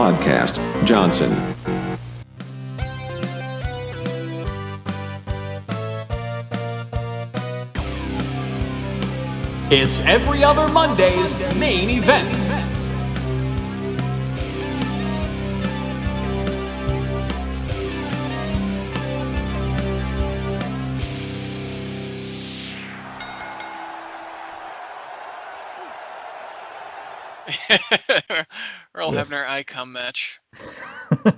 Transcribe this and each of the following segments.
Podcast Johnson. It's every other Monday's main event. Earl Hebner icon match.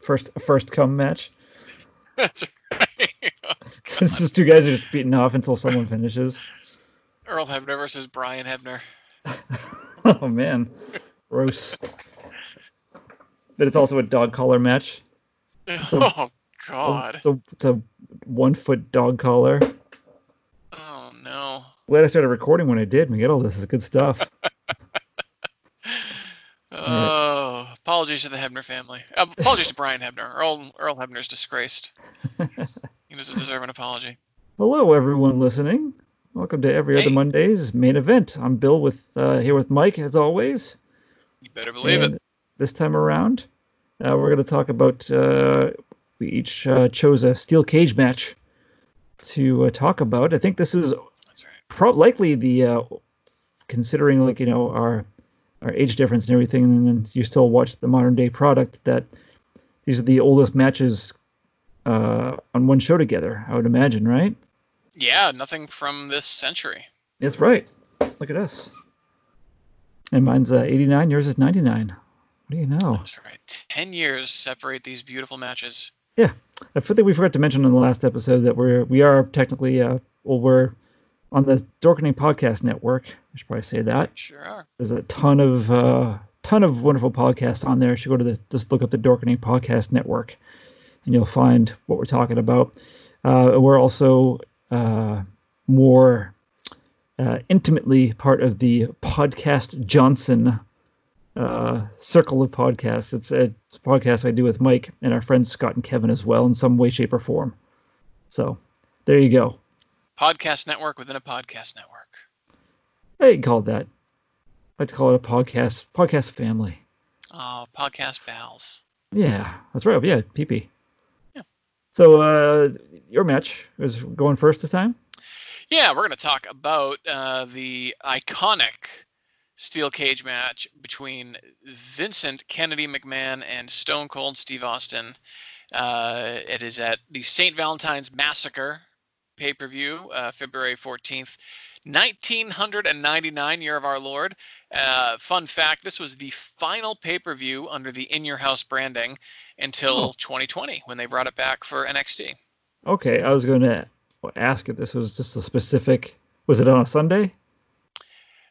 first first come match. That's right. This is two guys are just beating off until someone finishes. Earl Hebner versus Brian Hebner. oh man, gross. But it's also a dog collar match. Oh God. It's a, it's a one foot dog collar. Oh no. Glad I started recording when I did. We get all this. This is good stuff. Oh, apologies to the Hebner family. Uh, apologies to Brian Hebner. Earl Earl Hebner's disgraced. he doesn't deserve an apology. Hello, everyone listening. Welcome to every other Monday's main event. I'm Bill with uh, here with Mike as always. You better believe And it. This time around, uh, we're going to talk about. Uh, we each uh, chose a steel cage match to uh, talk about. I think this is right. pro- likely the uh, considering like you know our our age difference and everything, and then you still watch the modern day product. That these are the oldest matches uh, on one show together. I would imagine, right? Yeah, nothing from this century. That's right. Look at us. And mine's uh, 89. Yours is 99. What do you know? That's right. Ten years separate these beautiful matches. Yeah, I think we forgot to mention in the last episode that we're we are technically uh well we're on the Dorkening Podcast Network. I should probably say that. Sure are. There's a ton of uh ton of wonderful podcasts on there. You should go to the just look up the Dorkening Podcast Network, and you'll find what we're talking about. Uh, we're also uh, more uh, intimately part of the Podcast Johnson uh, circle of podcasts. It's a podcast I do with Mike and our friends Scott and Kevin as well, in some way, shape, or form. So there you go. Podcast network within a podcast network. I call it that. I like to call it a podcast podcast family. Oh, podcast pals. Yeah, that's right. Yeah, PP. Yeah. So uh, your match is going first this time. Yeah, we're going to talk about uh, the iconic steel cage match between Vincent Kennedy McMahon and Stone Cold Steve Austin. Uh, it is at the St. Valentine's Massacre pay per view, uh, February 14th, 1999, year of our Lord. Uh, fun fact this was the final pay per view under the In Your House branding until Oh. 2020 when they brought it back for NXT. Okay, I was going to ask if this was just a specific. Was it on a Sunday?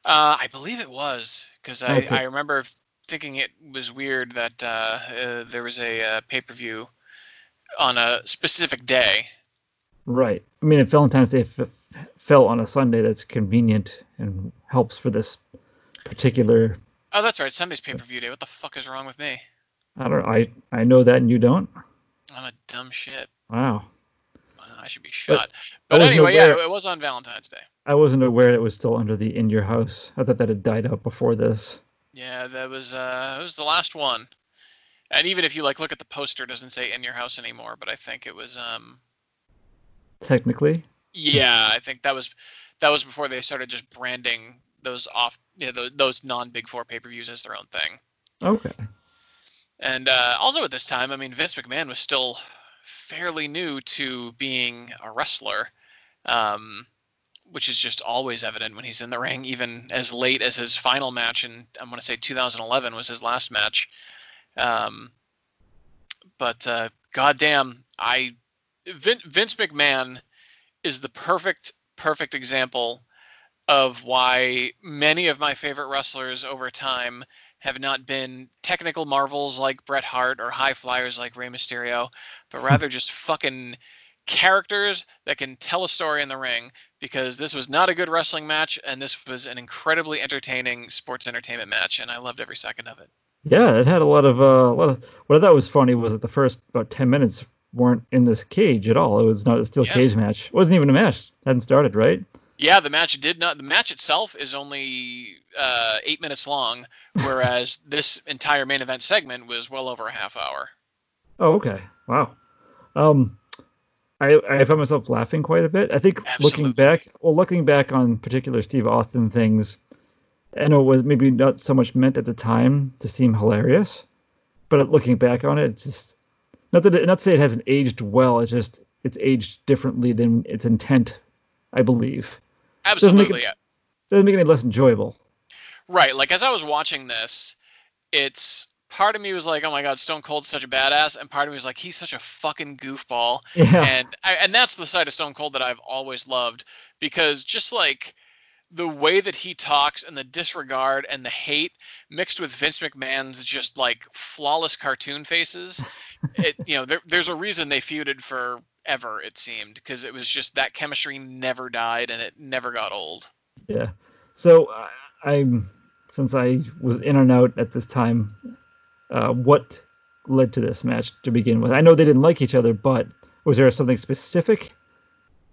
Uh, I believe it was because I, Okay. I remember thinking it was weird that uh, uh, there was a uh, pay per view on a specific day. Right. I mean, if Valentine's Day f- fell on a Sunday, that's convenient and helps for this particular. Oh, that's right, Sunday's pay per view day. What the fuck is wrong with me? I don't. I I know that, and you don't. I'm a dumb shit. Wow. I should be shot. But wasn't anyway, yeah, it was on Valentine's Day. I wasn't aware it was still under the in your house. I thought that had died out before this. Yeah, that was uh, it was the last one. And even if you like look at the poster, it doesn't say in your house anymore. But I think it was um, Technically, Yeah, I think that was that was before they started just branding those off, you know, those, those non Big Four pay per views as their own thing. okay. And uh, also at this time, I mean, Vince McMahon was still fairly new to being a wrestler, um, which is just always evident when he's in the ring, even as late as his final match and I'm going to say 2011 was his last match. Um, but uh, goddamn, I Vin, Vince McMahon is the perfect perfect example of why many of my favorite wrestlers over time have not been technical marvels like Bret Hart or high flyers like Rey Mysterio, but rather just fucking characters that can tell a story in the ring because this was not a good wrestling match and this was an incredibly entertaining sports entertainment match and I loved every second of it. Yeah, it had a lot of uh, a lot of. What I thought was funny was that the first about ten minutes weren't in this cage at all. It was not a steel Yeah. cage match. It wasn't even a match. It hadn't started, right? Yeah, the match did not. The match itself is only uh, eight minutes long, whereas this entire main event segment was well over a half hour. Oh, okay. Wow. Um, I I found myself laughing quite a bit. I think Absolutely. looking back, well, looking back on particular Steve Austin things, I know it was maybe not so much meant at the time to seem hilarious, but looking back on it, it's just not that it, not to say it hasn't aged well. It's just it's aged differently than its intent, I believe. make it- Absolutely. Doesn't make it any less enjoyable. Right. Like as I was watching this, it's part of me was like, "Oh my god, Stone Cold's such a badass," and part of me was like, "He's such a fucking goofball." Yeah. And I, and that's the side of Stone Cold that I've always loved because just like the way that he talks and the disregard and the hate mixed with Vince McMahon's just like flawless cartoon faces, it you know there, there's a reason they feuded forever it seemed because it was just that chemistry never died and it never got old. Yeah. So I I'm since I was in and out at this time, uh, what led to this match to begin with? I know they didn't like each other, but was there something specific?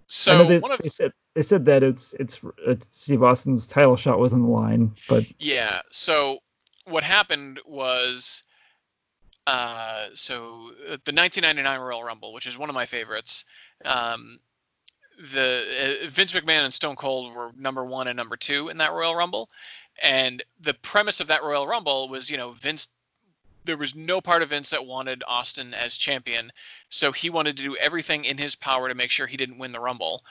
So they, one of they said they said that it's it's, it's Steve Austin's title shot was on the line, but Yeah. So what happened was, uh, so uh, the 1999 Royal Rumble, which is one of my favorites. Um, the uh, Vince McMahon and Stone Cold were number one and number two in that Royal Rumble, and the premise of that Royal Rumble was, you know, Vince. There was no part of Vince that wanted Austin as champion, so he wanted to do everything in his power to make sure he didn't win the Rumble.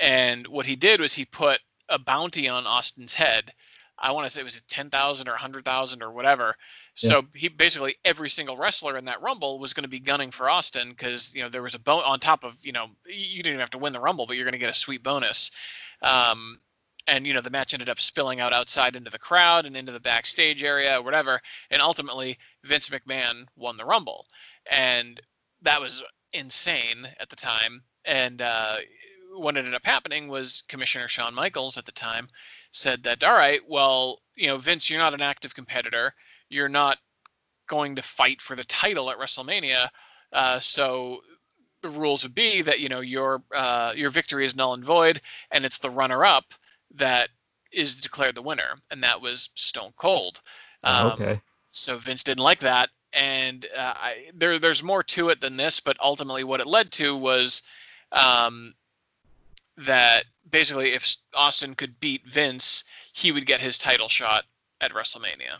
And what he did was he put a bounty on Austin's head. I want to say it was ten thousand or hundred thousand or whatever. Yeah. So he basically every single wrestler in that Rumble was going to be gunning for Austin because you know there was a bone on top of you know you didn't even have to win the Rumble, but you're going to get a sweet bonus. Um, and you know the match ended up spilling out outside into the crowd and into the backstage area or whatever. And ultimately Vince McMahon won the Rumble, and that was insane at the time. And uh, what ended up happening was Commissioner Shawn Michaels at the time said that, all right, well, you know, Vince, you're not an active competitor. You're not going to fight for the title at WrestleMania. Uh, so the rules would be that you know your uh, your victory is null and void, and it's the runner-up that is declared the winner, and that was Stone Cold. Um, okay. so Vince didn't like that, and uh, I, there there's more to it than this. But ultimately, what it led to was um, that basically, if Austin could beat Vince, he would get his title shot at WrestleMania.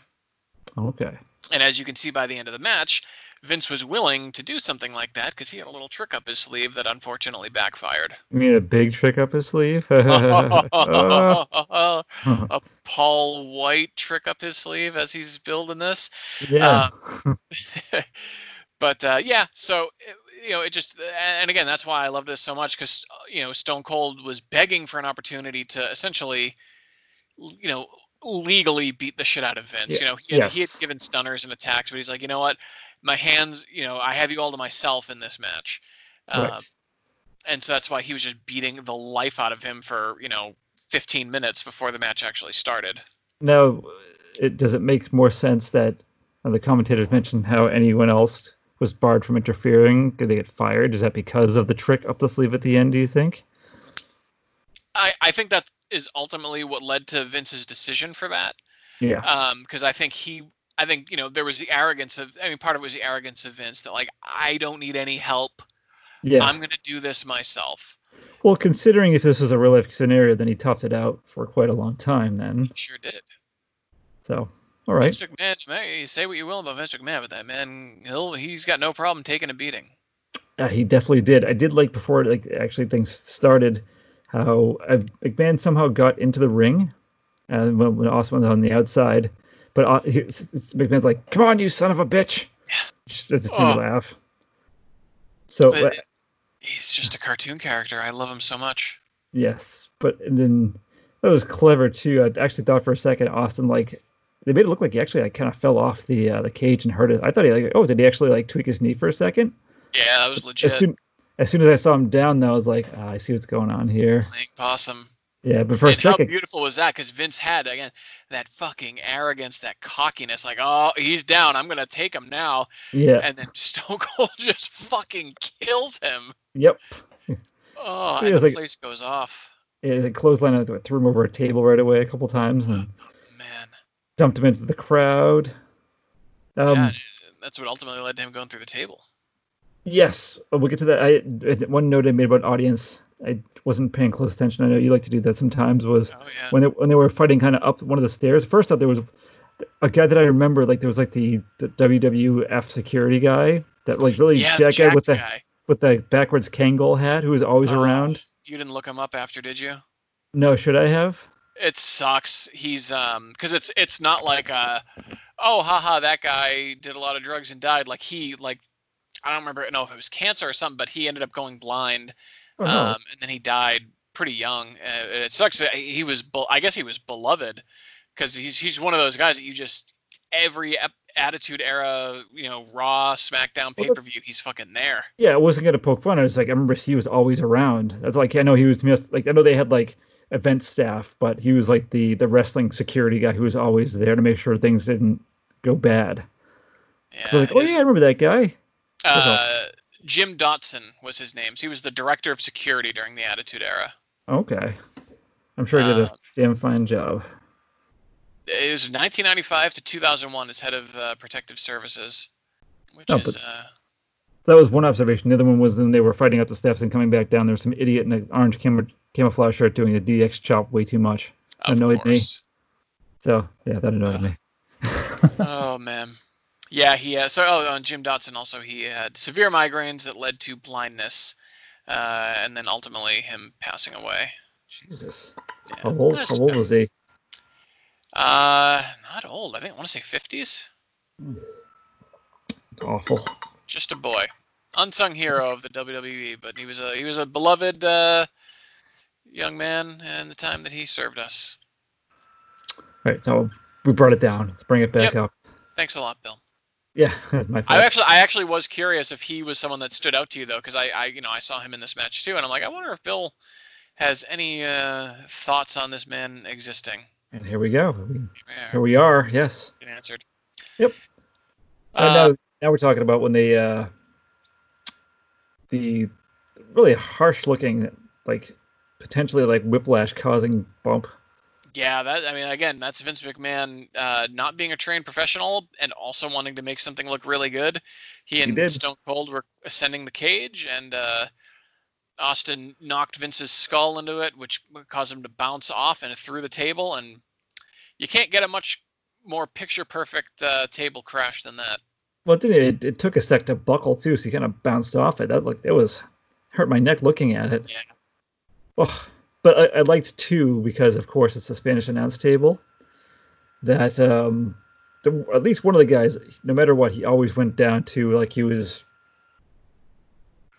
Okay. And as you can see by the end of the match, Vince was willing to do something like that because he had a little trick up his sleeve that unfortunately backfired. You mean a big trick up his sleeve? Uh, a Paul White trick up his sleeve as he's building this. yeah. but uh, yeah, so you know, it just and again, that's why I love this so much because you know Stone Cold was begging for an opportunity to essentially, you know, legally beat the shit out of Vince. Yeah, You know, he had, he had given stunners and attacks, but he's like, you know what, my hands, you know, I have you all to myself in this match. Right. Uh, and so that's why he was just beating the life out of him for you know 15 minutes before the match actually started. Now, it does it make more sense that uh, the commentators mentioned how anyone else was barred from interfering? Did they get fired? Is that because of the trick up the sleeve at the end? Do you think? I, I think that is ultimately what led to Vince's decision for that. Yeah. Um, because I think he, I think you know there was the arrogance of. I mean, part of it was the arrogance of Vince that like I don't need any help. Yeah. I'm gonna do this myself. Well, considering if this was a real life scenario, then he toughed it out for quite a long time. Then, Sure did. so all right. Vince McMahon, man, say what you will about Vince McMahon, but that man, he'll he's got no problem taking a beating. Yeah, he definitely did. I did like before like actually things started, how uh, McMahon somehow got into the ring, and when, when Austin was on the outside, but uh, he, McMahon's like, "Come on, you son of a bitch!" Just just Oh. laugh. So But uh, he's just a cartoon character. I love him so much. yes, but and then that was clever too. I actually thought for a second Austin like they made it look like he actually like kind of fell off the uh, the cage and hurt it. I thought he like oh did he actually like tweak his knee for a second? Yeah, that was legit. As soon as soon as I saw him down, though, I was like, ah, I see what's going on here. Playing possum. Yeah, but for a and how beautiful was that? Because Vince had again that fucking arrogance, that cockiness, like, oh, he's down, I'm gonna take him now, yeah, and then Stone Cold just fucking kills him. yep. Oh, and the like- place goes off. Yeah, the clothesline I threw him over a table right away a couple times, and Man, dumped him into the crowd. Um, yeah, that's what ultimately led to him going through the table. Yes, uh, we'll get to that. I one note I made about audience. I wasn't paying close attention. I know you like to do that sometimes. Was Oh yeah. when they when they were fighting kind of up one of the stairs. First up, there was a guy that I remember. Like there was like the, the WWF security guy that like really yeah, jack guy with the guy. with the backwards Kangol hat who was always Oh, around. You didn't look him up after, did you? No, should I have? It sucks. He's um because it's it's not like uh oh haha that guy did a lot of drugs and died. Like he like I don't remember know if it was cancer or something, but he ended up going blind. Oh, um, and then he died pretty young. Uh, and it sucks. that He was, I guess, he was beloved because he's he's one of those guys that you just every ep- Attitude Era, you know, Raw, SmackDown, pay per view, he's fucking there. yeah, I wasn't gonna poke fun. I was like, I remember he was always around. That's like I know he was like I know they had like event staff, but he was like the the wrestling security guy who was always there to make sure things didn't go bad. Yeah, I was like, oh yeah, I remember that guy. Uh, Jim Dotson was his name. So he was the director of security during the Attitude Era. Okay, I'm sure he did a Um, damn fine job. It was 1995 to 2001 as head of uh, protective services, which is uh, That was one observation. The other one was when they were fighting up the steps and coming back down. There was some idiot in an orange cam- camouflage shirt doing a DX chop way too much. of annoyed me. So yeah, that annoyed Ugh. me. oh man yeah he uh, so oh and jim dotson also he had severe migraines that led to blindness uh, and then ultimately him passing away Jesus, yeah. how old? That's How old was he? uh not old i think i want to say 50s Awful. just a boy unsung hero of the wwe but he was a he was a beloved uh, young man in the time that he served us All right, so we brought it down. Let's bring it back Yep. up. thanks a lot bill Yeah, I actually, I actually was curious if he was someone that stood out to you though, because I, I, you know, I saw him in this match too, and I'm like, I wonder if Bill has any uh, thoughts on this man existing. And here we go. Yeah, here we are. Yes. been answered. Yep. Uh, And now, now we're talking about when they uh, the really harsh looking, like potentially like whiplash causing bump. Yeah, that. I mean, again, that's Vince McMahon uh, not being a trained professional and also wanting to make something look really good. He and did. Stone Cold were ascending the cage, and uh, Austin knocked Vince's skull into it, which caused him to bounce off and through the table. And you can't get a much more picture perfect uh, table crash than that. Well, it, it, it took a sec to buckle too, so he kind of bounced off it. That like it was hurt my neck looking at it. Yeah. Oh, but I, I liked too because of course it's the Spanish announce table. That um, the, at least one of the guys, no matter what, he always went down to like he was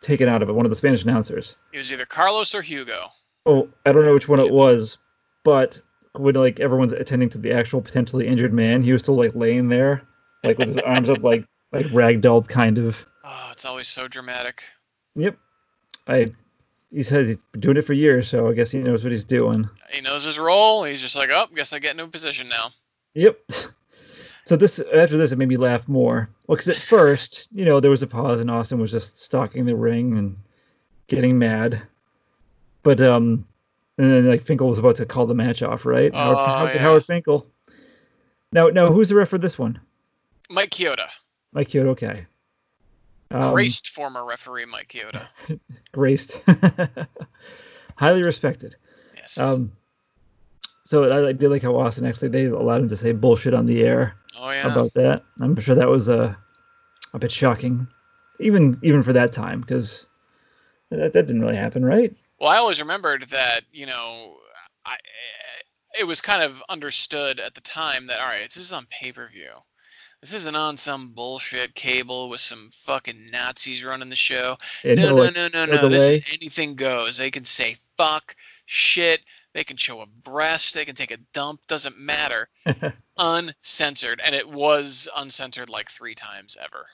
taken out of it. One of the Spanish announcers. It was either Carlos or Hugo. Oh, I don't know which one it was, but when like everyone's attending to the actual potentially injured man, he was still like laying there, like with his arms up, like like ragdolled kind of. Oh, it's always so dramatic. Yep. I he said he's been doing it for years, so I guess he knows what he's doing. He knows his role. He's just like, oh, guess I get a new position now. Yep. So this after this, it made me laugh more. Well, because at first, you know, there was a pause, and Austin was just stalking the ring and getting mad. But um, and then like Finkel was about to call the match off, right? Howard, Oh, Howard, yeah. Howard Finkel. Now, now, who's the ref for this one? Mike Chioda, Mike Kyoto. Okay. Um, graced former referee Mike Chioda. graced. Highly respected. Yes. Um, so I, I did like how Austin actually they allowed him to say bullshit on the air oh yeah. about that. I'm sure that was a a bit shocking, even even for that time, because that, that didn't really happen, right? Well, I always remembered that you know, I it was kind of understood at the time that all right, this is on pay per view. This isn't on some bullshit cable with some fucking Nazis running the show. No, no, no, no, no, no. This is anything goes. They can say fuck, shit. They can show a breast. They can take a dump. Doesn't matter. uncensored, and it was uncensored like three times ever.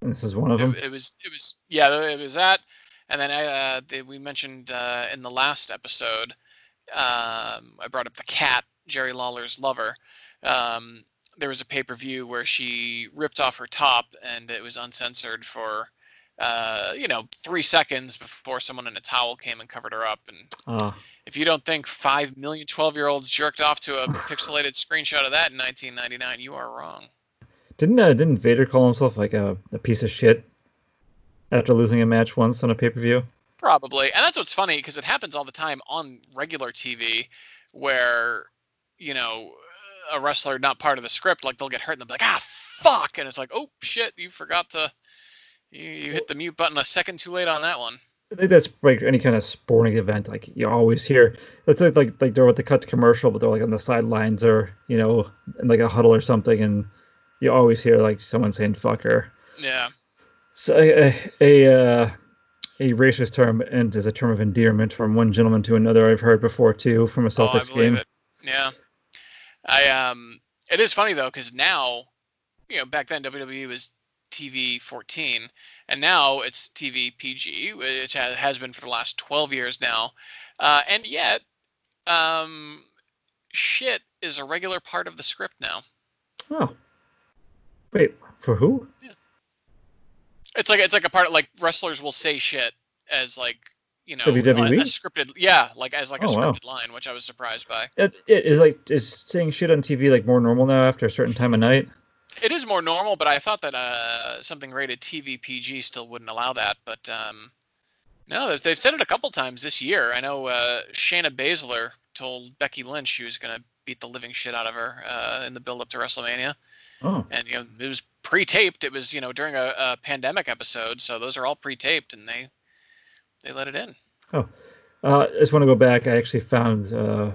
And this is one of them. It, it was. It was. Yeah, it was that. And then uh, the, we mentioned uh, in the last episode, um, I brought up the cat, Jerry Lawler's lover. Um, there was a pay per view where she ripped off her top, and it was uncensored for uh, you know, three seconds before someone in a towel came and covered her up. And if you don't think 5 million 12 year olds jerked off to a pixelated screenshot of that in 1999, you are wrong. didn't uh, didn't Vader call himself like a, a piece of shit after losing a match once on a pay per view? Probably. And that's what's funny because it happens all the time on regular TV where, you know, a wrestler not part of the script, like they'll get hurt and they'll be like, ah, fuck. And it's like, oh, shit, you forgot to, you, you hit the mute button a second too late on that one. I think that's like any kind of sporting event. Like you always hear, it's like like, like they're with the cut to commercial, but they're like on the sidelines or you know in like a huddle or something, and you always hear like someone saying "fucker." Yeah. So a a, uh, a racist term and is a term of endearment from one gentleman to another. I've heard before too from a Oh, Celtics believe game. it. Yeah. I, um, it is funny though, because now, you know, back then WWE was TV 14, and now it's TV PG, which ha- has been for the last 12 years now. Uh, and yet, um, shit is a regular part of the script now. Oh, wait for who? Yeah. It's like it's like a part of like wrestlers will say shit as like you know WWE? a scripted yeah like as like a Oh, wow. scripted line, which I was surprised by. It, it is like is saying shit on TV like more normal now after a certain time of night. It is more normal, but I thought that uh, something rated TV PG still wouldn't allow that. But um, no, they've, they've said it a couple times this year. I know uh, Shayna Baszler told Becky Lynch she was going to beat the living shit out of her uh, in the build up to WrestleMania, Oh, and you know it was pre-taped. It was you know during a, a pandemic episode, so those are all pre-taped, and they they let it in. Oh, uh, I just want to go back. I actually found uh,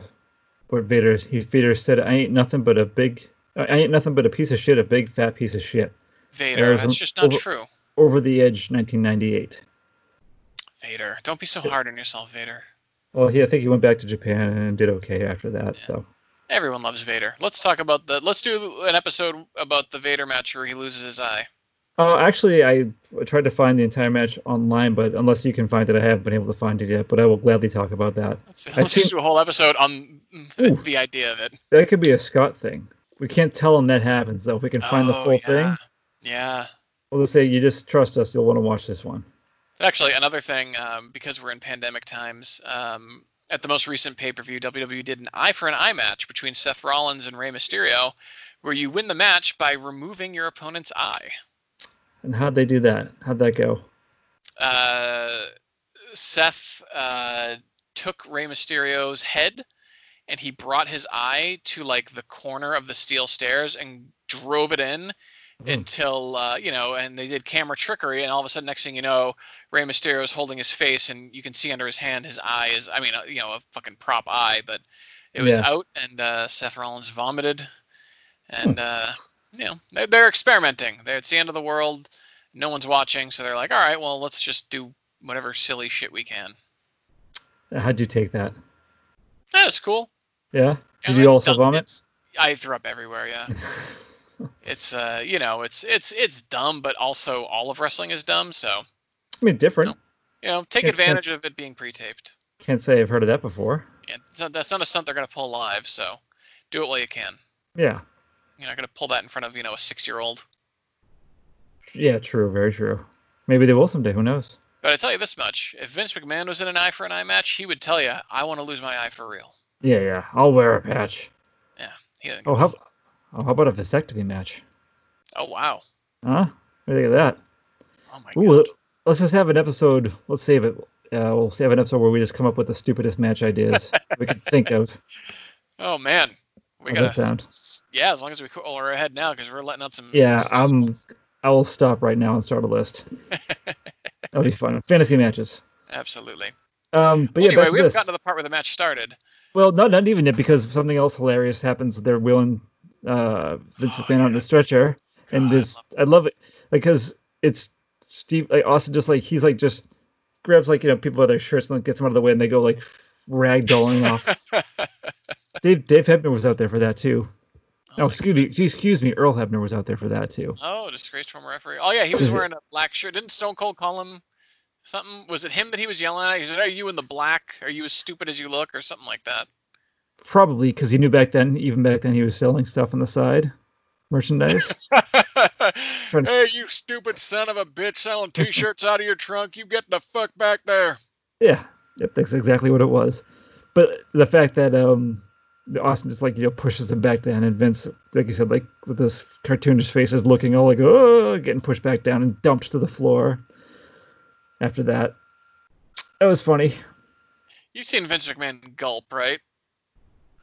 what Vader he Vader said. I ain't nothing but a big. I ain't nothing but a piece of shit. A big fat piece of shit. Vader, There's that's just not over- true. Over the edge, 1998. Vader, don't be so hard on yourself, Vader. Well, he I think he went back to Japan and did okay after that. So Everyone loves Vader. Let's talk about the. Let's do an episode about the Vader match where he loses his eye. Oh, actually, I tried to find the entire match online, but unless you can find it, I haven't been able to find it yet. But I will gladly talk about that. Let's, let's seen- do a whole episode on Ooh. the idea of it. That could be a Scott thing. We can't tell him that happens, though. If we can find the Oh, full yeah. thing, Yeah. we'll just say, you just trust us. You'll want to watch this one. Actually, another thing, um, because we're in pandemic times, um, at the most recent pay per view, WWE did an eye for an eye match between Seth Rollins and Rey Mysterio, where you win the match by removing your opponent's eye. And how'd they do that? How'd that go? Uh, Seth uh, took Rey Mysterio's head and he brought his eye to like the corner of the steel stairs and drove it in Hmm. until uh, you know, and they did camera trickery, and all of a sudden, next thing you know, Rey Mysterio is holding his face, and you can see under his hand his eye is, I mean, uh, you know, a fucking prop eye, but it was Yeah. out, and uh, Seth Rollins vomited, and uh, you know, they're, they're experimenting. They're, it's the end of the world, no one's watching, so they're like, all right, well, let's just do whatever silly shit we can. How'd you take that? That's cool. Yeah? Yeah, Did you also dumb- vomit? it's- I threw up everywhere. Yeah, it's uh, you know, it's it's it's dumb, but also all of wrestling is dumb. So I mean, different. you know, take It's- it's- advantage of it being pre-taped. Can't say I've heard of that before. Yeah, not, that's not a stunt they're gonna pull live. So do it while you can. Yeah. You're not gonna pull that in front of you know a six-year-old. Yeah, true. Very true. Maybe they will someday. Who knows? But I tell you this much: if Vince McMahon was in an eye for an eye match, he would tell you, "I want to lose my eye for real." Yeah, yeah. I'll wear a patch. He Oh, how, oh, how about a vasectomy match? oh wow! Huh? What do you think of that? Oh my Ooh, god! let's just have an episode. Let's save it. Uh, we'll save an episode where we just come up with the stupidest match ideas we could think of. Oh man, we gotta. sound? Yeah, as long as we cool our head now, because we're letting out some. Yeah, I'm. I will stop right now and start a list. That'll be fun. Fantasy matches. Absolutely. Um, but Well, yeah, anyway, we haven't gotten to the part where the match started. Well, not not even yet because something else hilarious happens. They're wheeling uh, Vince Oh, McMahon yeah. the stretcher, and God, I just I love it like because it's Steve like Austin just like he's like just grabs like you know people by their shirts and like, gets them out of the way and they go like ragdolling off. Dave Dave Hebner was out there for that too. Oh Oh, excuse me, excuse me, Earl Hebner was out there for that too. Oh, disgraced former referee. Oh yeah, he was wearing a black shirt. Didn't Stone Cold call him something? Was it him that he was yelling at? He said, "Are you in the black? Are you as stupid as you look?" or something like that. Probably because he knew back then, even back then, he was selling stuff on the side. merchandise. Hey, you stupid son of a bitch selling t-shirts out of your trunk. You get the fuck back there. Yeah, yep, that's exactly what it was. But the fact that um, Austin just like you know pushes him back down, and Vince, like you said, like with this cartoonish faces, looking all like oh, getting pushed back down and dumped to the floor. After that, that was funny. You've seen Vince McMahon gulp, right?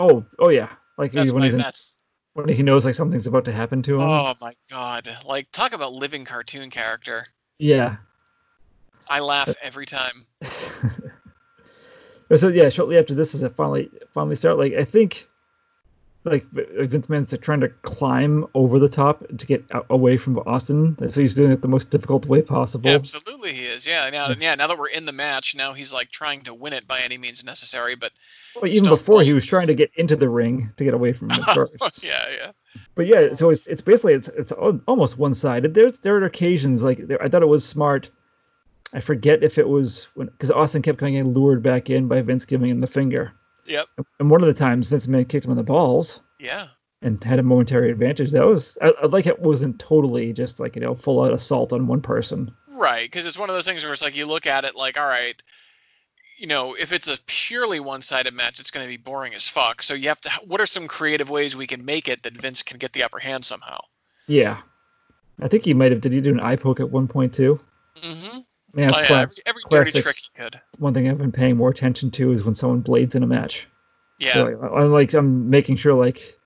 Oh, oh yeah, like That's when my, he's in, that's when he knows like something's about to happen to him. oh my god. Like talk about living cartoon character. Yeah. I laugh uh, every time. So yeah, shortly after this is it finally finally start. Like I think, like Vince McMahon's trying to climb over the top to get out, away from Austin. So he's doing it the most difficult way possible. Absolutely, he is. Yeah, now, yeah. Now that we're in the match, now he's like trying to win it by any means necessary. But But even before he was trying to get into the ring to get away from him first. yeah, yeah, But yeah, so it's it's basically it's it's almost one sided. There's there are occasions like there, I thought it was smart. I forget if it was when because Austin kept getting lured back in by Vince giving him the finger, yep, and one of the times Vince McMahon kicked him in the balls yeah. and had a momentary advantage. That was I, I like it wasn't totally just like you know full out assault on one person. Right, because it's one of those things where it's like you look at it like, all right, you know, if it's a purely one-sided match, it's going to be boring as fuck. So you have to. What are some creative ways we can make it that Vince can get the upper hand somehow? Yeah, I think he might have. Did he do an eye poke at one point too? Mm-hmm. Man, Oh, yeah, class- every, every dirty classic. trick he could. One thing I've been paying more attention to is when someone blades in a match. Yeah, So, like, I'm like I'm making sure like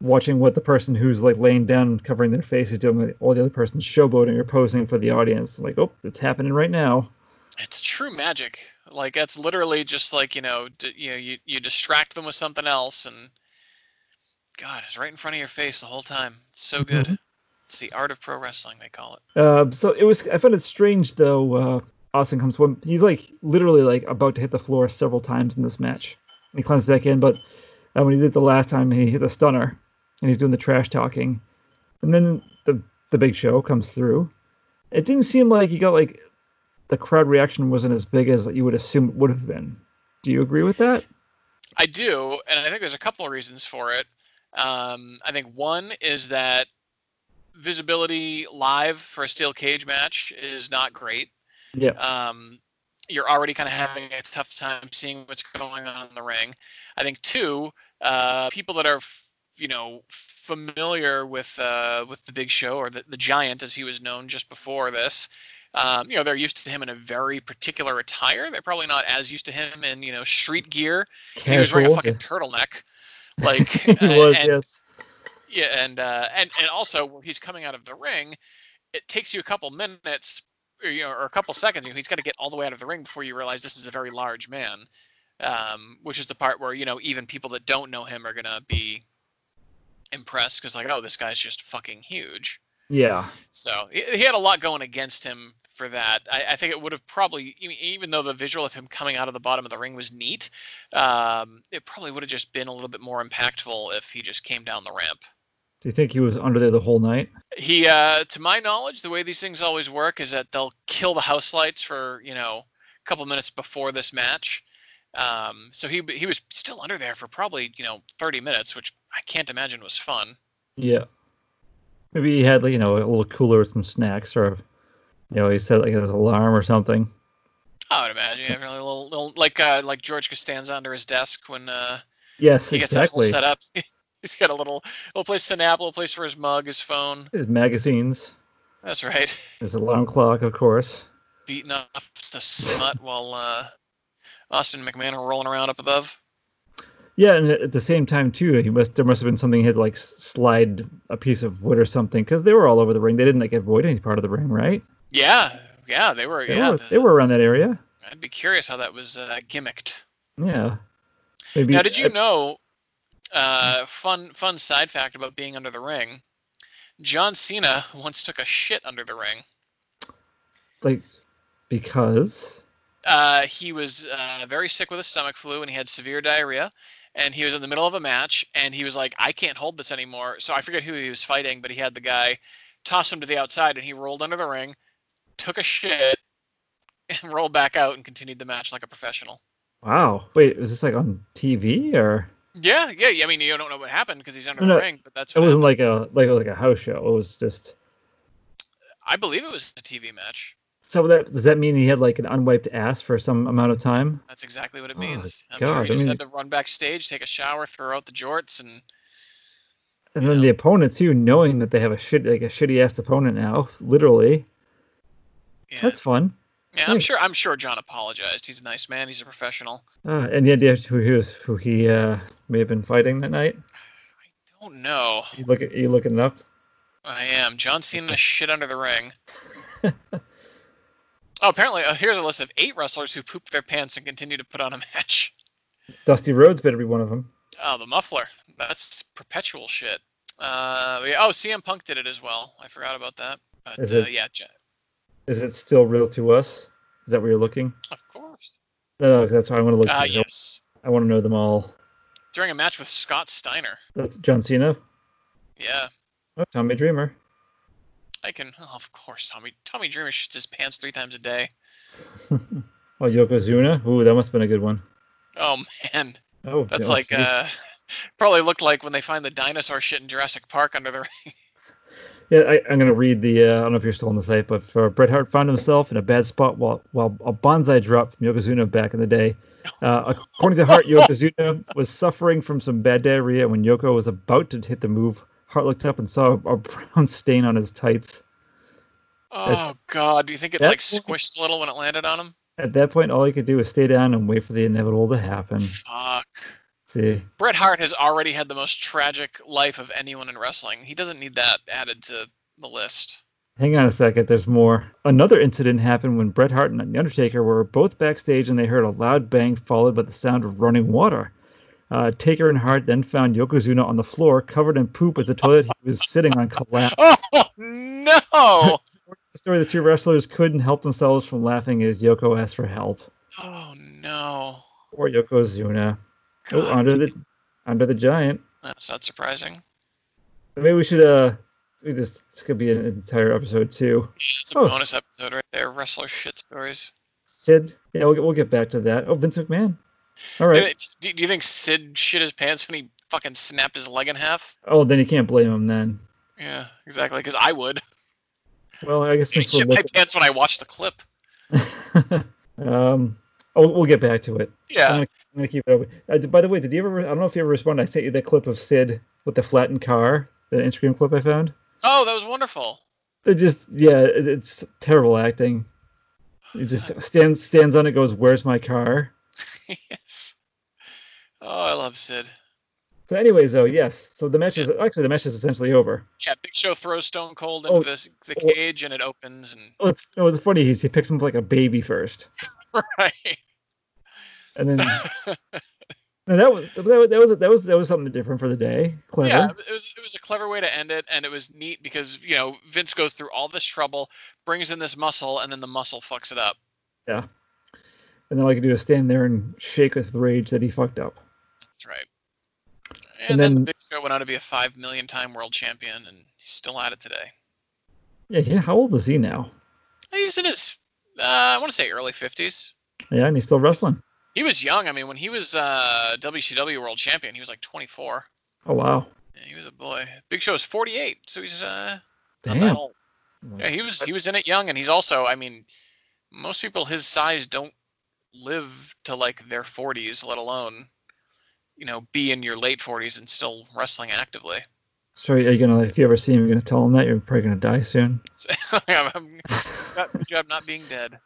watching what the person who's like laying down and covering their face is doing with all the other person's showboating or posing for the audience. Like, oh, it's happening right now. it's true magic. Like that's literally just like you know, d- you know, you you distract them with something else, and God, it's right in front of your face the whole time. It's so mm-hmm. good. It's the art of pro wrestling, they call it. Uh, so it was. I found it strange though. Uh, Austin comes when he's like literally like about to hit the floor several times in this match. And he climbs back in, but uh, when he did the last time, he hit the stunner, and he's doing the trash talking, and then the the big show comes through. It didn't seem like you got like the crowd reaction wasn't as big as you would assume it would have been. Do you agree with that? I do, and I think there's a couple of reasons for it. Um, I think one is that visibility live for a steel cage match is not great. Yeah. Um, you're already kind of having a tough time seeing what's going on in the ring. I think two, uh, people that are f- you know familiar with uh, with the Big Show or the, the Giant as he was known just before this. Um, you know they're used to him in a very particular attire. They're probably not as used to him in you know street gear. He was wearing a fucking turtleneck. Like he uh, was, and, yes. Yeah, and uh, and and also when he's coming out of the ring, it takes you a couple minutes, or, you know, or a couple seconds. You know, he's got to get all the way out of the ring before you realize this is a very large man. Um, which is the part where you know even people that don't know him are gonna be impressed because like, oh, this guy's just fucking huge. Yeah. So he, he had a lot going against him for that. I, I think it would have probably, even though the visual of him coming out of the bottom of the ring was neat, um, it probably would have just been a little bit more impactful if he just came down the ramp. Do you think he was under there the whole night? He, uh, to my knowledge, the way these things always work is that they'll kill the house lights for you know a couple minutes before this match. Um, so he he was still under there for probably you know 30 minutes, which I can't imagine was fun. Yeah. Maybe he had like you know a little cooler with some snacks, or you know he set like his alarm or something. I would imagine having a little, little like uh, like George Costanza under his desk when uh, Yes, he gets exactly. set up. He's got a little little place to nap, a little place for his mug, his phone. His magazines, That's right. his alarm clock, of course. Beating up to smut while uh, Austin McMahon are rolling around up above. Yeah, and at the same time too, he must there must have been something he had like slide a piece of wood or something because they were all over the ring. They didn't like avoid any part of the ring, right? Yeah, yeah, they were. They yeah, were the- they were around that area. I'd be curious how that was uh, gimmicked. Yeah. Maybe. Now, did you I- know? Uh, fun fun side fact about being under the ring. John Cena once took a shit under the ring. like because uh, he was uh, very sick with a stomach flu and he had severe diarrhea and he was in the middle of a match and he was like i can't hold this anymore so i forget who he was fighting but he had the guy toss him to the outside and he rolled under the ring took a shit and rolled back out and continued the match like a professional wow. Wait, was this like on TV or? Yeah, yeah. yeah, I mean, you don't know what happened because he's under No, the ring, but that's It wasn't happened. like a like like a house show. It was just. I believe it was a TV match. So that does that mean he had like an unwiped ass for some amount of time? That's exactly what it Oh, means. I'm sure God, he I just mean- had to run backstage, take a shower, throw out the jorts, and And then the opponent too, knowing that they have a shit like a shitty ass opponent now, literally. yeah, That's fun. Yeah. I'm nice. sure. I'm sure John apologized. He's a nice man. He's a professional. Uh, and the idea who he was, who he uh, may have been fighting that night. I don't know. You look at you looking it up. I am. John Cena shit under the ring. oh, apparently, uh, here's a list of eight wrestlers who pooped their pants and continue to put on a match. Dusty Rhodes better be one of them. Oh, the muffler. That's perpetual shit. Uh, yeah, oh, CM Punk did it as well. I forgot about that. But Is uh, it- yeah, Is it still real to us? Is that where you're looking? of course. No, no that's why I want to look. Ah, up. yes. I want to know them all. During a match with Scott Steiner. That's John Cena. Yeah, Oh, Tommy Dreamer. I can. Oh, of course, Tommy. Tommy Dreamer shits his pants three times a day. oh, Yokozuna. Ooh, that must have been a good one. Oh man, Oh, that's like geez. uh, probably looked like when they find the dinosaur shit in Jurassic Park under the ring. Yeah, I, I'm going to read the. Uh, I don't know if you're still on the site, but uh, Bret Hart found himself in a bad spot while while a Banzai dropped from Yokozuna back in the day. Uh, according to Hart, Yokozuna was suffering from some bad diarrhea when Yoko was about to hit the move. Hart looked up and saw a brown stain on his tights. Oh god, do you think it like point- squished a little when it landed on him? At that point, all he could do was stay down and wait for the inevitable to happen. Fuck. See, Bret Hart has already had the most tragic life of anyone in wrestling. He doesn't need that added to the list. hang on a second. There's more. Another incident happened when Bret Hart and The Undertaker were both backstage and they heard a loud bang followed by the sound of running water. Uh, Taker and Hart then found Yokozuna on the floor, covered in poop as the toilet he was sitting on collapsed. Oh no! The story the two wrestlers couldn't help themselves from laughing as Yoko asked for help. Oh no! Or Yokozuna. Oh, under the under the giant. That's not surprising. Maybe we should uh we just this could be an entire episode too. It's a Oh. bonus episode right there. Wrestler shit stories. Sid. Yeah, we'll, get- we'll get back to that. Oh, Vince McMahon. All right. Do, do you think Sid shit his pants when he fucking snapped his leg in half? Oh, then you can't blame him then. Yeah, exactly. Because I would. Well, I guess since shit my pants when I watched the clip. um, oh, we'll get back to it. Yeah. I'm gonna keep it open. Uh, by the way, did you ever? I don't know if you ever responded. I sent you that clip of Sid with the flattened car, the Instagram clip I found. Oh, that was wonderful. It just, yeah, it, it's terrible acting. He just stands stands on it, goes, "Where's my car?" yes. Oh, I love Sid. So, anyways, though, yes. So the match is actually the match is essentially over. Yeah, Big Show throws Stone Cold into Oh, the, the oh. cage and it opens and Well, it's, it was funny. He's, he picks him up like a baby first, right. And then that was that was that was that was that was something different for the day. Clever. Yeah, it was it was a clever way to end it, and it was neat because you know Vince goes through all this trouble, brings in this muscle, and then the muscle fucks it up. Yeah. And then all I could do is stand there and shake with rage that he fucked up. That's right. And, And then, then- the Big Show went on to be a five million time world champion, and he's still at it today. Yeah, yeah. How old is he now? He's in his uh, I want to say early fifties. Yeah, and he's still wrestling. He was young. I mean, when he was uh, WCW world champion, he was like 24. Oh wow. Yeah, he was a boy. Big Show is 48, so he's uh, not that old. Yeah, he was he was in it young, and he's also. I mean, most people his size don't live to like their 40s, let alone, you know, be in your late 40s and still wrestling actively. So are you gonna if you ever see him, you're gonna tell him that you're probably gonna die soon. Good job not being dead.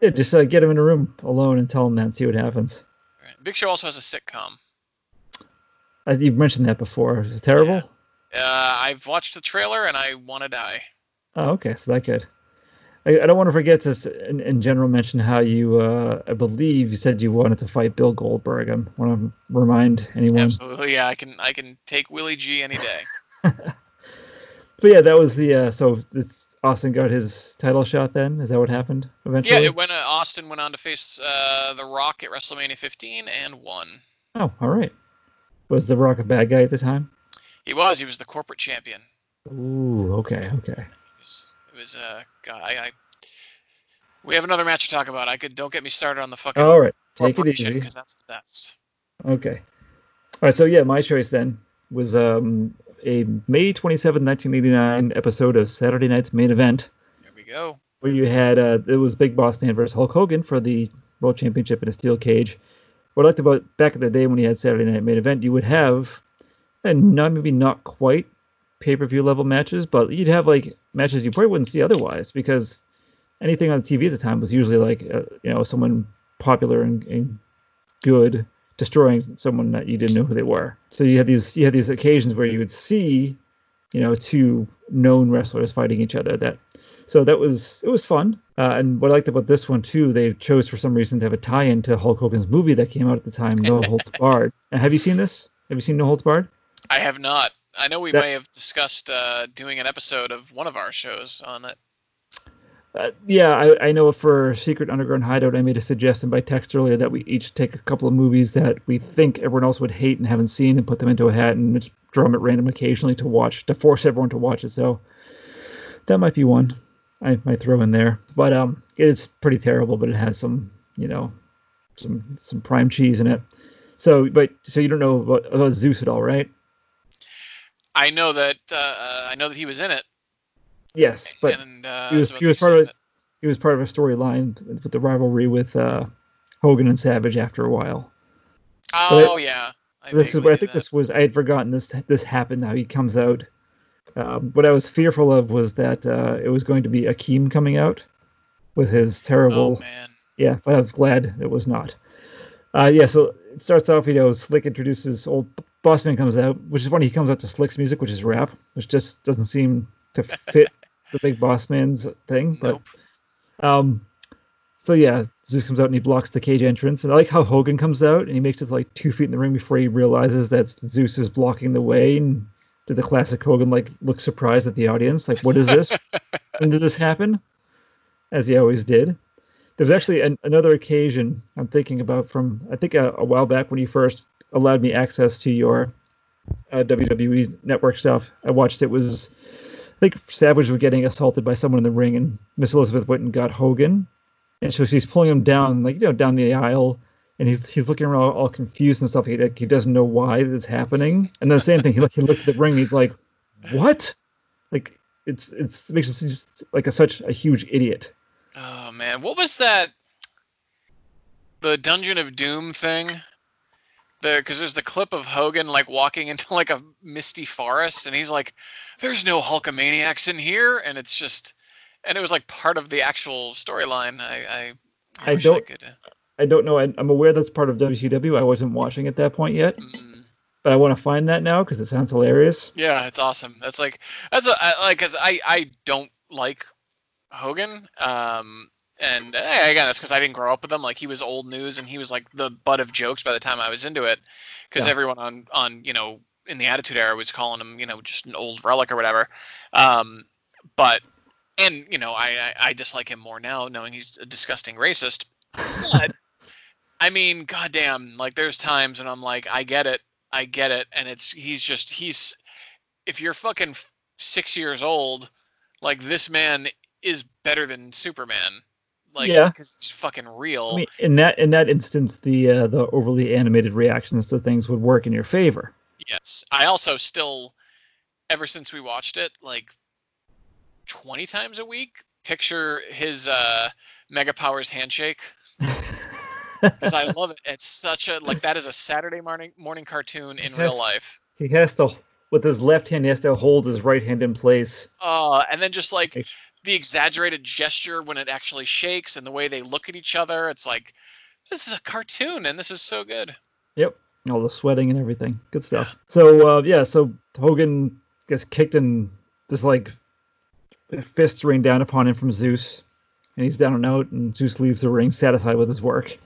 Yeah, just uh, get him in a room alone and tell him that and see what happens. Right. Big Show also has a sitcom. Uh, you've mentioned that before. Is it terrible? Uh, I've watched the trailer and I want to die. Oh, okay, so that good. I, I don't want to forget to in, in general mention how you, uh, I believe you said you wanted to fight Bill Goldberg. I want to remind anyone. Absolutely, yeah. I can I can take Willie G any day. But yeah, that was the uh, so it's Austin got his title shot. Then is that what happened eventually? Yeah, it went. Uh, Austin went on to face uh, The Rock at WrestleMania 15 and won. Oh, all right. Was the Rock a bad guy at the time? He was. He was the corporate champion. Ooh, okay, okay. It was. It was uh, God, I, I. We have another match to talk about. I could. Don't get me started on the fucking All right, take it easy. because that's the best. Okay. All right, so yeah, my choice then was um, a May 27, 1989 episode of Saturday Night's Main Event, There we go. where you had uh, it was Big Boss Man versus Hulk Hogan for the World Championship in a steel cage. What I liked about back in the day when you had Saturday Night Main Event, you would have, and not maybe not quite pay per view level matches, but you'd have like matches you probably wouldn't see otherwise because anything on the TV at the time was usually like uh, you know someone popular and, and good destroying someone that you didn't know who they were. So you had these you had these occasions where you would see, you know, two known wrestlers fighting each other. That so that was it was fun. Uh, and what I liked about this one too, they chose for some reason to have a tie-in to Hulk Hogan's movie that came out at the time, No Holds Barred. And have you seen this? Have you seen No Holds Barred? I have not. I know we That- may have discussed uh, doing an episode of one of our shows on it. Uh, yeah, I, I know for Secret Underground Hideout, I made a suggestion by text earlier that we each take a couple of movies that we think everyone else would hate and haven't seen and put them into a hat and just draw them at random occasionally to watch, to force everyone to watch it. So that might be one I might throw in there. But um, it's pretty terrible, but it has some, you know, some some prime cheese in it. So, but so you don't know about, about Zeus at all, right? I know that uh, uh, I know that he was in it, Yes, but and uh, he was he was part of he was part of a storyline with the rivalry with uh, Hogan and Savage after a while. that. but I- Oh yeah, I this is where I think that. this was I had forgotten this this happened. How he comes out. Um, what I was fearful of was that uh, it was going to be Akeem coming out with his terrible. Oh man, Yeah, but I was glad it was not. Uh, yeah, so it starts off, you know, Slick introduces old Bossman comes out, which is funny. He comes out to Slick's music, which is rap, which just doesn't seem to fit the big boss man's thing. But nope. um, so yeah, Zeus comes out and he blocks the cage entrance. And I like how Hogan comes out and he makes it like two feet in the ring before he realizes that Zeus is blocking the way. And did the classic Hogan like look surprised at the audience, like, "What is this? when did this happen?" As he always did. There's actually an, another occasion I'm thinking about from I think a, a while back when you first allowed me access to your uh, WWE network stuff. I watched it was Think Savage was getting assaulted by someone in the ring, and Miss Elizabeth went and got Hogan, and so she's pulling him down, like you know, down the aisle, and he's he's looking around all, confused and stuff. He like, he doesn't know why this is happening, and then the same thing. He look he looked at the ring, and he's like, "What?" Like it's it's it makes him seem like a such a huge idiot. Oh man, what was that? The Dungeon of Doom thing. There, because there's the clip of Hogan like walking into like a misty forest, and he's like, "There's no Hulkamaniacs in here," and it's just, and it was like part of the actual storyline. I, I, I don't- could. uh, I don't know. I, I'm aware that's part of WCW. I wasn't watching at that point yet, mm, but I want to find that now because it sounds hilarious. Yeah, it's awesome. That's like that's a, I, like cause I I don't like Hogan. Um, and eh, again, that's because I didn't grow up with him. Like he was old news, and he was like the butt of jokes by the time I was into it, because Yeah. everyone on on you know in the Attitude Era was calling him you know just an old relic or whatever. Um, but and you know I I, I dislike him more now, knowing he's a disgusting racist. But I mean, goddamn, like there's times and I'm like, I get it, I get it, and it's he's just he's if you're fucking six years old, like this man is better than Superman, like Yeah. because it's fucking real. I mean, in that in that instance, the uh, the overly animated reactions to things would work in your favor. yes, I also still, ever since we watched it, like twenty times a week, picture his uh Mega Powers handshake. because I love it. It's such a like that is a Saturday morning morning cartoon in real life. He has to, with his left hand, he has to hold his right hand in place. Uh, and then just Like- the exaggerated gesture when it actually shakes and the way they look at each other, it's like this is a cartoon and this is so good. Yep, all the sweating and everything. Good stuff. So uh, yeah, so Hogan gets kicked and just like fists rain down upon him from Zeus, and he's down and out. And Zeus leaves the ring satisfied with his work.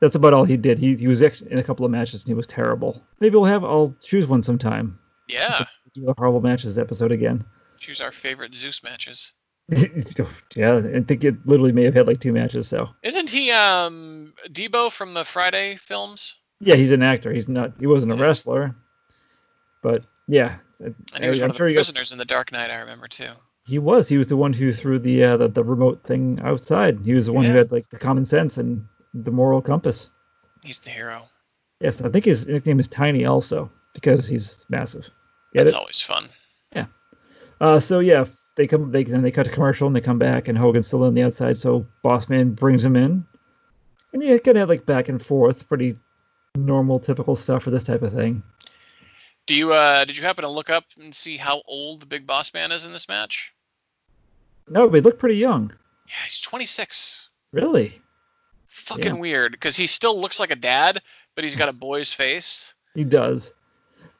That's about all he did. He he was ex- in a couple of matches and he was terrible. Maybe we'll have I'll choose one sometime. Yeah, Do a horrible matches episode again. choose our favorite Zeus matches. yeah, I think it literally may have had like two matches. So Isn't he um Deebo from the Friday films? yeah, he's an actor. He's not. He wasn't a wrestler, but yeah, And he was I- one I'm of the sure he got- prisoners in the Dark Knight. I remember too. He was. He was the one who threw the uh, the, the remote thing outside. He was the one who had like the common sense and the moral compass. He's the hero. Yes, I think his nickname is Tiny also because he's massive. Get That's it? always fun. Yeah. Uh, so yeah, they come. They then they cut to commercial and they come back, and Hogan's still on the outside. So Bossman brings him in, and yeah, kind of like back and forth, pretty normal, typical stuff for this type of thing. Do you uh did you happen to look up and see how old the Big Boss Man is in this match? No, but he looked pretty young. Yeah, he's 26. Really, Fucking Yeah. weird because he still looks like a dad, but he's got a boy's face. he does.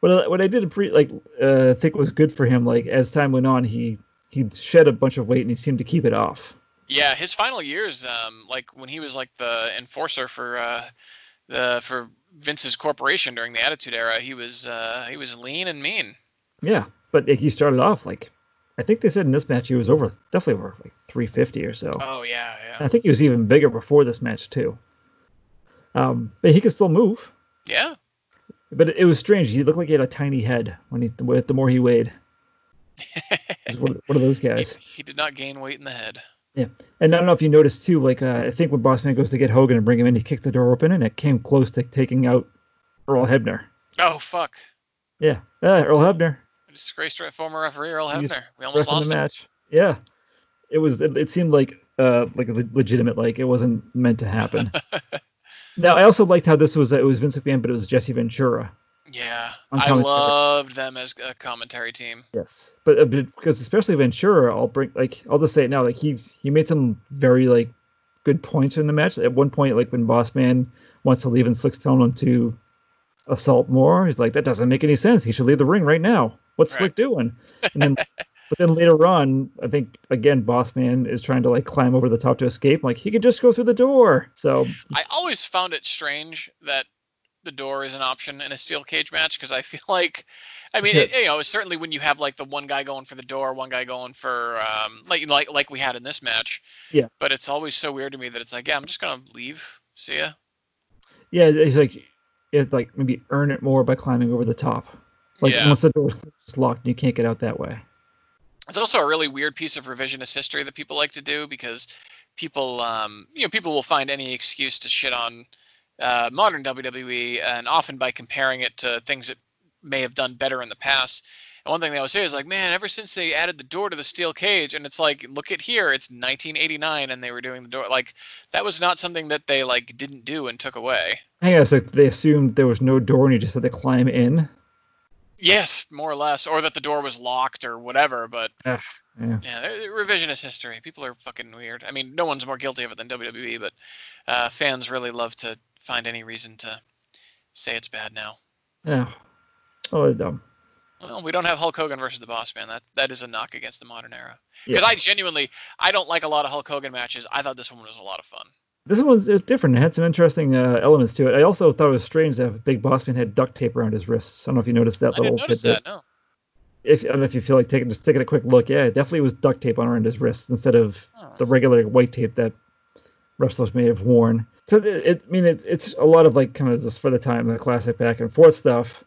What I, what I did pre like uh, think was good for him. Like as time went on, he he shed a bunch of weight and he seemed to keep it off. Yeah, his final years, um, like when he was like the enforcer for uh, the for Vince's corporation during the Attitude Era, he was uh, he was lean and mean. Yeah, but he started off like I think they said in this match he was over definitely over like 350 or so. Oh yeah, yeah. I think he was even bigger before this match too. Um, but he could still move. yeah. But it, was strange. He looked like he had a tiny head when he the more he weighed. One, one of those guys. he did not gain weight in the head. Yeah, and I don't know if you noticed too. Like uh, I think when Bossman goes to get Hogan and bring him in, he kicked the door open and it came close to taking out Earl Hebner. Oh fuck! Yeah, uh, Earl Hebner. Disgraced re- former referee Earl Hebner. We almost lost the him. match. Yeah, it was. It, it seemed like uh like a le- legitimate. Like it wasn't meant to happen. now I also liked how this was. It was Vince McMahon, but it was Jesse Ventura. Yeah, I loved them as a commentary team. Yes, but, uh, but because especially Ventura, I'll bring like I'll just say it now. Like he he made some very like good points in the match. At one point, like when Bossman wants to leave and Slick's telling him to assault more, he's like, "That doesn't make any sense. He should leave the ring right now. What's Right. Slick doing?" And then, but then later on, I think again, Bossman is trying to like climb over the top to escape. Like he could just go through the door. So I always found it strange that the door is an option in a steel cage match because I feel like, I mean, Yeah. it, you know, certainly when you have like the one guy going for the door, one guy going for um, like like like we had in this match. Yeah. But it's always so weird to me that it's like, yeah, I'm just gonna leave. See ya. yeah, it's like it's like maybe earn it more by climbing over the top. Like Yeah. once the door's locked, you can't get out that way. It's also a really weird piece of revisionist history that people like to do because people, um, you know, people will find any excuse to shit on uh, modern WWE, and often by comparing it to things that may have done better in the past. And one thing they always say is like, man, ever since they added the door to the steel cage, and it's like, look at here, it's 1989, and they were doing the door. Like, that was not something that they like didn't do and took away. I guess like they assumed there was no door and you just had to climb in. Yes, more or less, or that the door was locked or whatever. But Yeah. Yeah, revisionist history. People are fucking weird. I mean, no one's more guilty of it than WWE, but uh, fans really love to find any reason to say it's bad now. Yeah. Oh, they're dumb. Well, we don't have Hulk Hogan versus the Boss Man. That that is a knock against the modern era. Because Yeah. I genuinely, I don't like a lot of Hulk Hogan matches. I thought this one was a lot of fun. This one's it's different. It had some interesting uh, elements to it. I also thought it was strange that Big Bossman had duct tape around his wrists. I don't know if you noticed that I little didn't notice tidbit. that. No. If I don't know if you feel like taking just taking a quick look, yeah, it definitely was duct tape on around his wrists instead of Oh. the regular white tape that wrestlers may have worn. So it, it I mean, it's it's a lot of like kind of just for the time the classic back and forth stuff,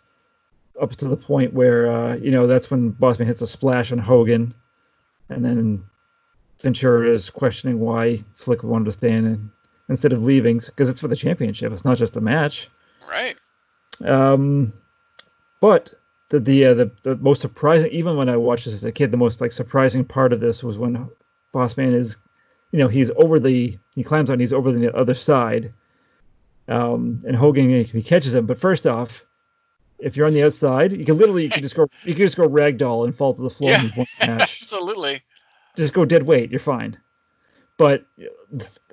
up to the point where uh, you know that's when Bossman hits a splash on Hogan, and then Ventura is questioning why Slick wanted to stay in and, instead of leaving because it's for the championship. It's not just a match. Right. Um, but the the, uh, the the most surprising, even when I watched this as a kid, the most like surprising part of this was when Bossman is, you know, he's over the he climbs on, he's over the other side, um, and Hogan he catches him. But first off, if you're on the outside, you can literally you can just go you can just go ragdoll and fall to the floor Yeah. in one match. Absolutely. just go dead weight, you're fine. But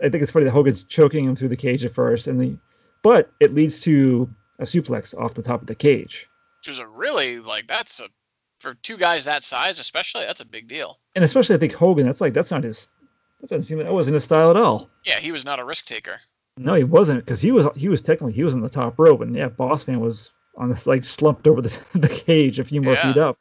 I think it's funny that Hogan's choking him through the cage at first, and the but it leads to a suplex off the top of the cage. Which is a really like that's a for two guys that size, especially that's a big deal. and especially I think Hogan. That's like that's not his. That doesn't seem that wasn't his style at all. Yeah, he was not a risk taker. No, he wasn't because he was he was technically he was on the top rope, and yeah, Bossman was on this like slumped over the the cage a few more Yeah. feet up.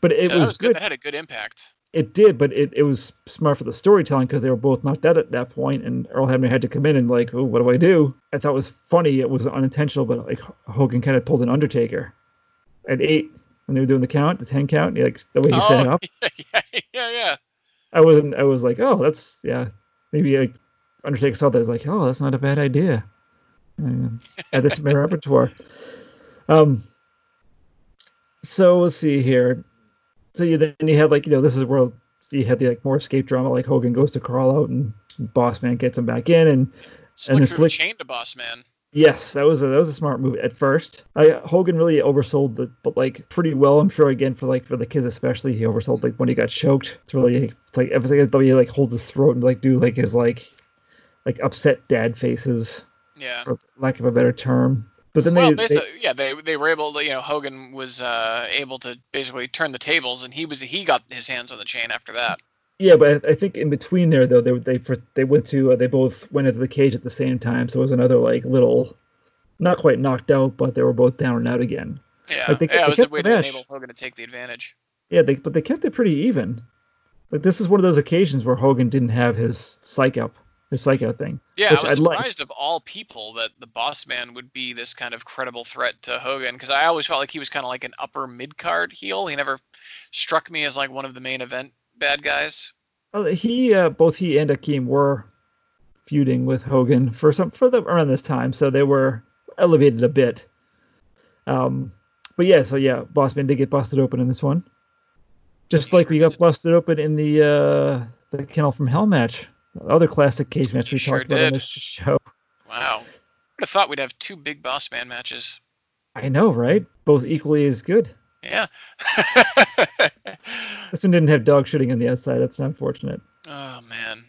But it Yeah, was, was good. good. That had a good impact. It did, but it, it was smart for the storytelling because they were both knocked out at that point, and Earl Hebner had to come in and like, oh, what do I do? I thought it was funny. It was unintentional, but like Hogan kind of pulled an Undertaker at eight when they were doing the count, the ten count. Like the way he set it up. yeah, yeah, yeah. I wasn't. I was like, oh, that's yeah. Maybe like Undertaker saw that as like, oh, that's not a bad idea. and add that to my repertoire. Um, so let's see here. So you then you had like you know this is where you had the like more escape drama like Hogan goes to crawl out and Boss Man gets him back in and Slick then through Slick- the chain to Boss Man. Yes, that was a that was a smart move at first. I Hogan really oversold the but like pretty well. I'm sure again for like for the kids especially, he oversold like when he got choked. It's really it's like everything like, he like holds his throat and like do like his like like upset dad faces, Yeah. for lack of a better term. But then well, they, they basically, yeah, they they were able to, you know, Hogan was uh, able to basically turn the tables, and he was he got his hands on the chain after that. yeah, but I, I think in between there though they they they went to uh, they both went into the cage at the same time, so it was another like little, not quite knocked out, but they were both down and out again. Yeah, Like, they- yeah, it was a way to enable Hogan to take the advantage. Yeah, they but they kept it pretty even. Like this is one of those occasions where Hogan didn't have his psych up, his psych out thing. Yeah, I was I'd like. surprised of all people that the Boss Man would be this kind of credible threat to Hogan because I always felt like he was kind of like an upper mid card heel. He never struck me as like one of the main event bad guys. Uh, he uh, both he and Akeem were feuding with Hogan for some for the around this time, so they were elevated a bit. Um, but yeah, so yeah, Bossman did get busted open in this one, just He like sure we got did. busted open in the uh, the Kennel from Hell match, the other classic cage match we sure talked about on this show. Wow, would have thought we'd have two big Boss Man matches. I know, right? Both equally as good. Yeah. This one didn't have dog shooting on the outside. That's unfortunate. oh man,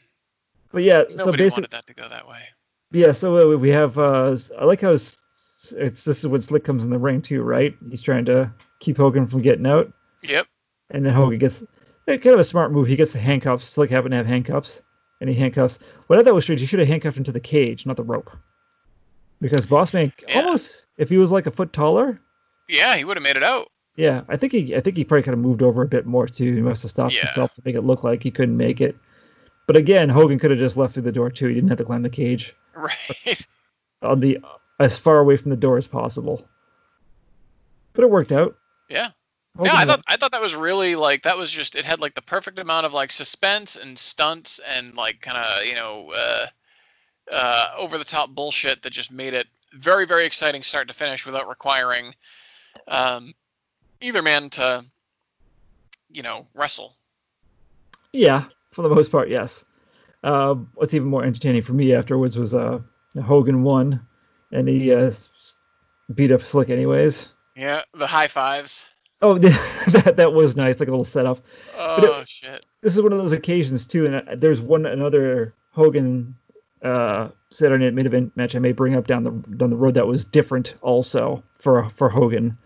But yeah, so nobody basically, wanted that to go that way. yeah. So uh, we have. Uh, I like how it's, it's this is when Slick comes in the ring too, right? He's trying to keep Hogan from getting out, Yep. and then Hogan gets eh, kind of a smart move. He gets the handcuffs. Slick happened to have handcuffs, he handcuffs. What I thought was strange, he should have handcuffed into the cage, not the rope, because Bossman Yeah. almost, if he was like a foot taller, Yeah, he would have made it out. yeah, I think he, I think he probably could have moved over a bit more too. He must have stopped Yeah. himself to make it look like he couldn't make it. But again, Hogan could have just left through the door too. He didn't have to climb the cage Right. on the as far away from the door as possible. But it worked out. Yeah. Hogan yeah, I thought I thought that was really like that was just it had like the perfect amount of like suspense and stunts and like kind of you know uh, uh, over the top bullshit that just made it very very exciting start to finish without requiring um, either man to you know wrestle. Yeah, for the most part, yes. Uh, what's even more entertaining for me afterwards was uh, Hogan won, and he uh, beat up Slick anyways. Yeah, the high fives. Oh, that that was nice, like a little setup. Oh shit. this is one of those occasions too, and uh, there's one another Hogan uh, Saturday Night main event match I may bring up down the down the road that was different also for for Hogan.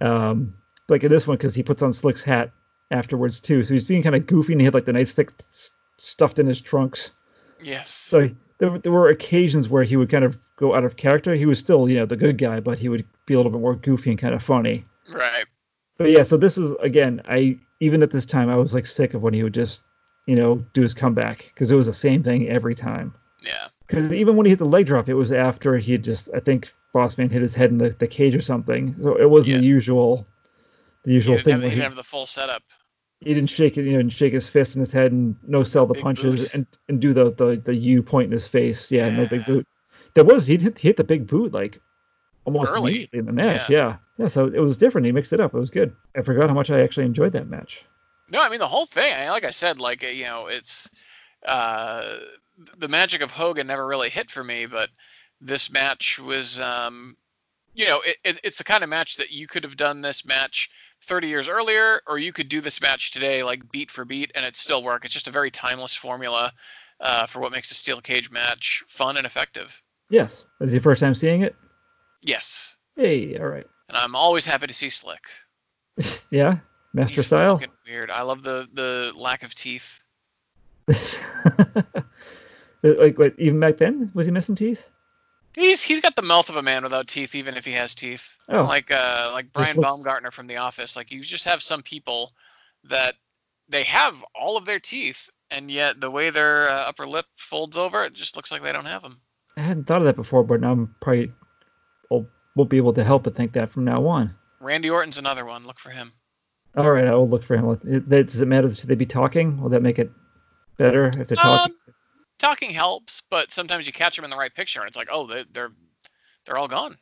Um, like in this one because he puts on Slick's hat afterwards too, so he's being kind of goofy and he had like the nightstick s- stuffed in his trunks. Yes. So there, there were occasions where he would kind of go out of character. He was still you know the good guy, but he would be a little bit more goofy and kind of funny. right. But yeah, so this is again, I even at this time I was like sick of when he would just, you know, do his comeback because it was the same thing every time. Yeah. Because even when he hit the leg drop, it was after he had just I think Bossman hit his head in the, the cage or something. So it wasn't the usual, the He usual didn't, thing have, he he, didn't have the full setup. he didn't shake it, you know, didn't shake his fist in his head and no sell the Big punches boot. and, and do the, the the U point in his face. Yeah, no big boot. There was he hit, he hit the big boot like almost Early. immediately in the match. Yeah. yeah, So it was different. He mixed it up. It was good. I forgot how much I actually enjoyed that match. No, I mean the whole thing. I- Like I said, like you know, it's uh, the magic of Hogan never really hit for me, but this match was, um, you know, it, it, it's the kind of match that you could have done this match 30 years earlier, or you could do this match today, like beat for beat, and it still work. It's just a very timeless formula uh, for what makes a steel cage match fun and effective. Yes. Is it your first time seeing it? Yes, Hey, all right. and I'm always happy to see Slick. yeah, master He's style. weird. I love the the lack of teeth. like, wait, even back then, was he missing teeth? He's he's got the mouth of a man without teeth, even if he has teeth. Oh. Like uh like Brian looks- Baumgartner from The Office. Like you just have some people that they have all of their teeth, and yet the way their uh, upper lip folds over, it just looks like they don't have them. I hadn't thought of that before, but now I'm probably will won't be able to help but think that from now on. Randy Orton's another one. Look for him. All right, I will look for him. Does it matter? Should they be talking? Will that make it better if they're talking? Um, talking helps, but sometimes you catch them in the right picture, and it's like, oh, they, they're they're all gone.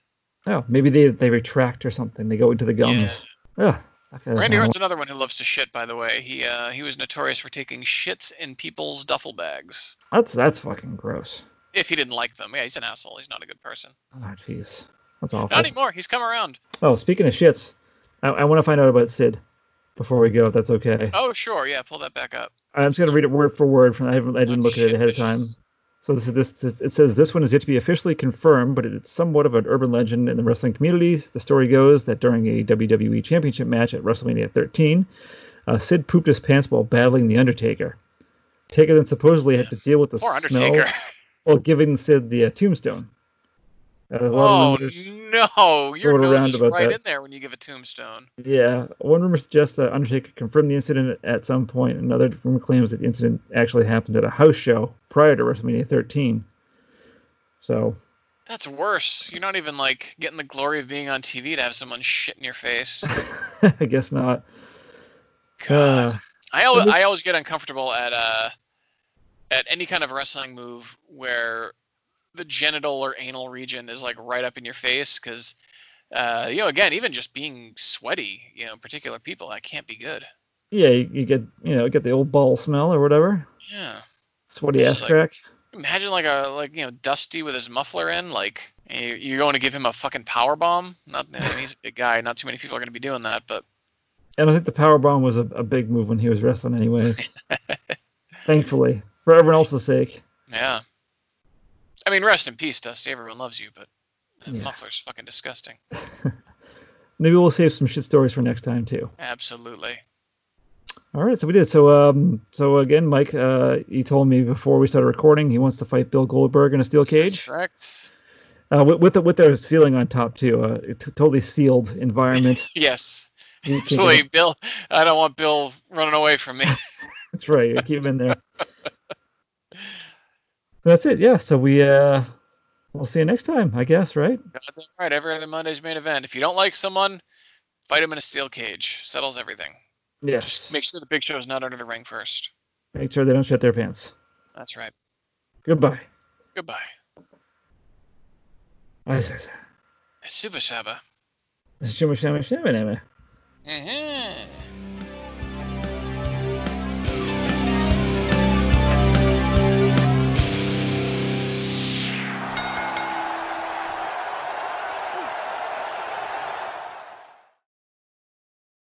Oh, maybe they they retract or something. They go into the gums. Yeah. Feel Randy Orton's another one who loves to shit. By the way, he uh, he was notorious for taking shits in people's duffel bags That's that's fucking gross. if he didn't like them. Yeah, he's an asshole. He's not a good person. Oh, jeez. That's awful. Not anymore. He's come around. Oh, speaking of shits, I, I want to find out about Sid before we go, if that's okay. Oh, sure. Yeah, pull that back up. I'm just gonna read it word for word. From I haven't I didn't look at it ahead of time. So this is this it says this one is yet to be officially confirmed, but it's somewhat of an urban legend in the wrestling community. The story goes that during a WWE Championship match at WrestleMania 13, uh, Sid pooped his pants while battling the Undertaker. Taker then supposedly had to deal with the Poor smell Undertaker. while giving Sid the uh, tombstone. Oh no, your nose is right that. in there when you give a tombstone. Yeah, one rumor suggests that Undertaker confirmed the incident at some point. Another rumor claims that the incident actually happened at a house show prior to WrestleMania 13. So, That's worse. You're not even like getting the glory of being on TV to have someone shit in your face. I guess not. God. Uh, I always, I always get uncomfortable at uh at any kind of wrestling move where the genital or anal region is like right up in your face because uh you know again even just being sweaty you know particular people that can't be good yeah, you, you get you know get the old ball smell or whatever, yeah sweaty ass like- crack. imagine like a like you know dusty with his muffler in like you- you're going to give him a fucking power bomb not I mean, he's a big guy not too many people are going to be doing that but And I think the power bomb was a, a big move when he was wrestling, anyways. Thankfully, for everyone else's sake. yeah i mean rest in peace dusty everyone loves you but that Yeah. muffler's fucking disgusting Maybe we'll save some shit stories for next time too. absolutely All right, so we did. So, um, so again, Mike, uh, he told me before we started recording he wants to fight Bill Goldberg in a steel That's cage, correct uh, with with, the, with their ceiling on top too. Uh, a t- totally sealed environment. Yes. Absolutely, Bill. I don't want Bill running away from me. That's right. Keep him in there. That's it. Yeah. So we uh, we'll see you next time, I guess. Right? Goddamn right. Every other Monday's main event. If you don't like someone, fight him in a steel cage. Settles everything. Yes. Just make sure the big show's not under the ring first. Make sure they don't shit their pants. That's right. Goodbye. Goodbye. I says. Super Saba. Shimmer, shimmer. Mhm.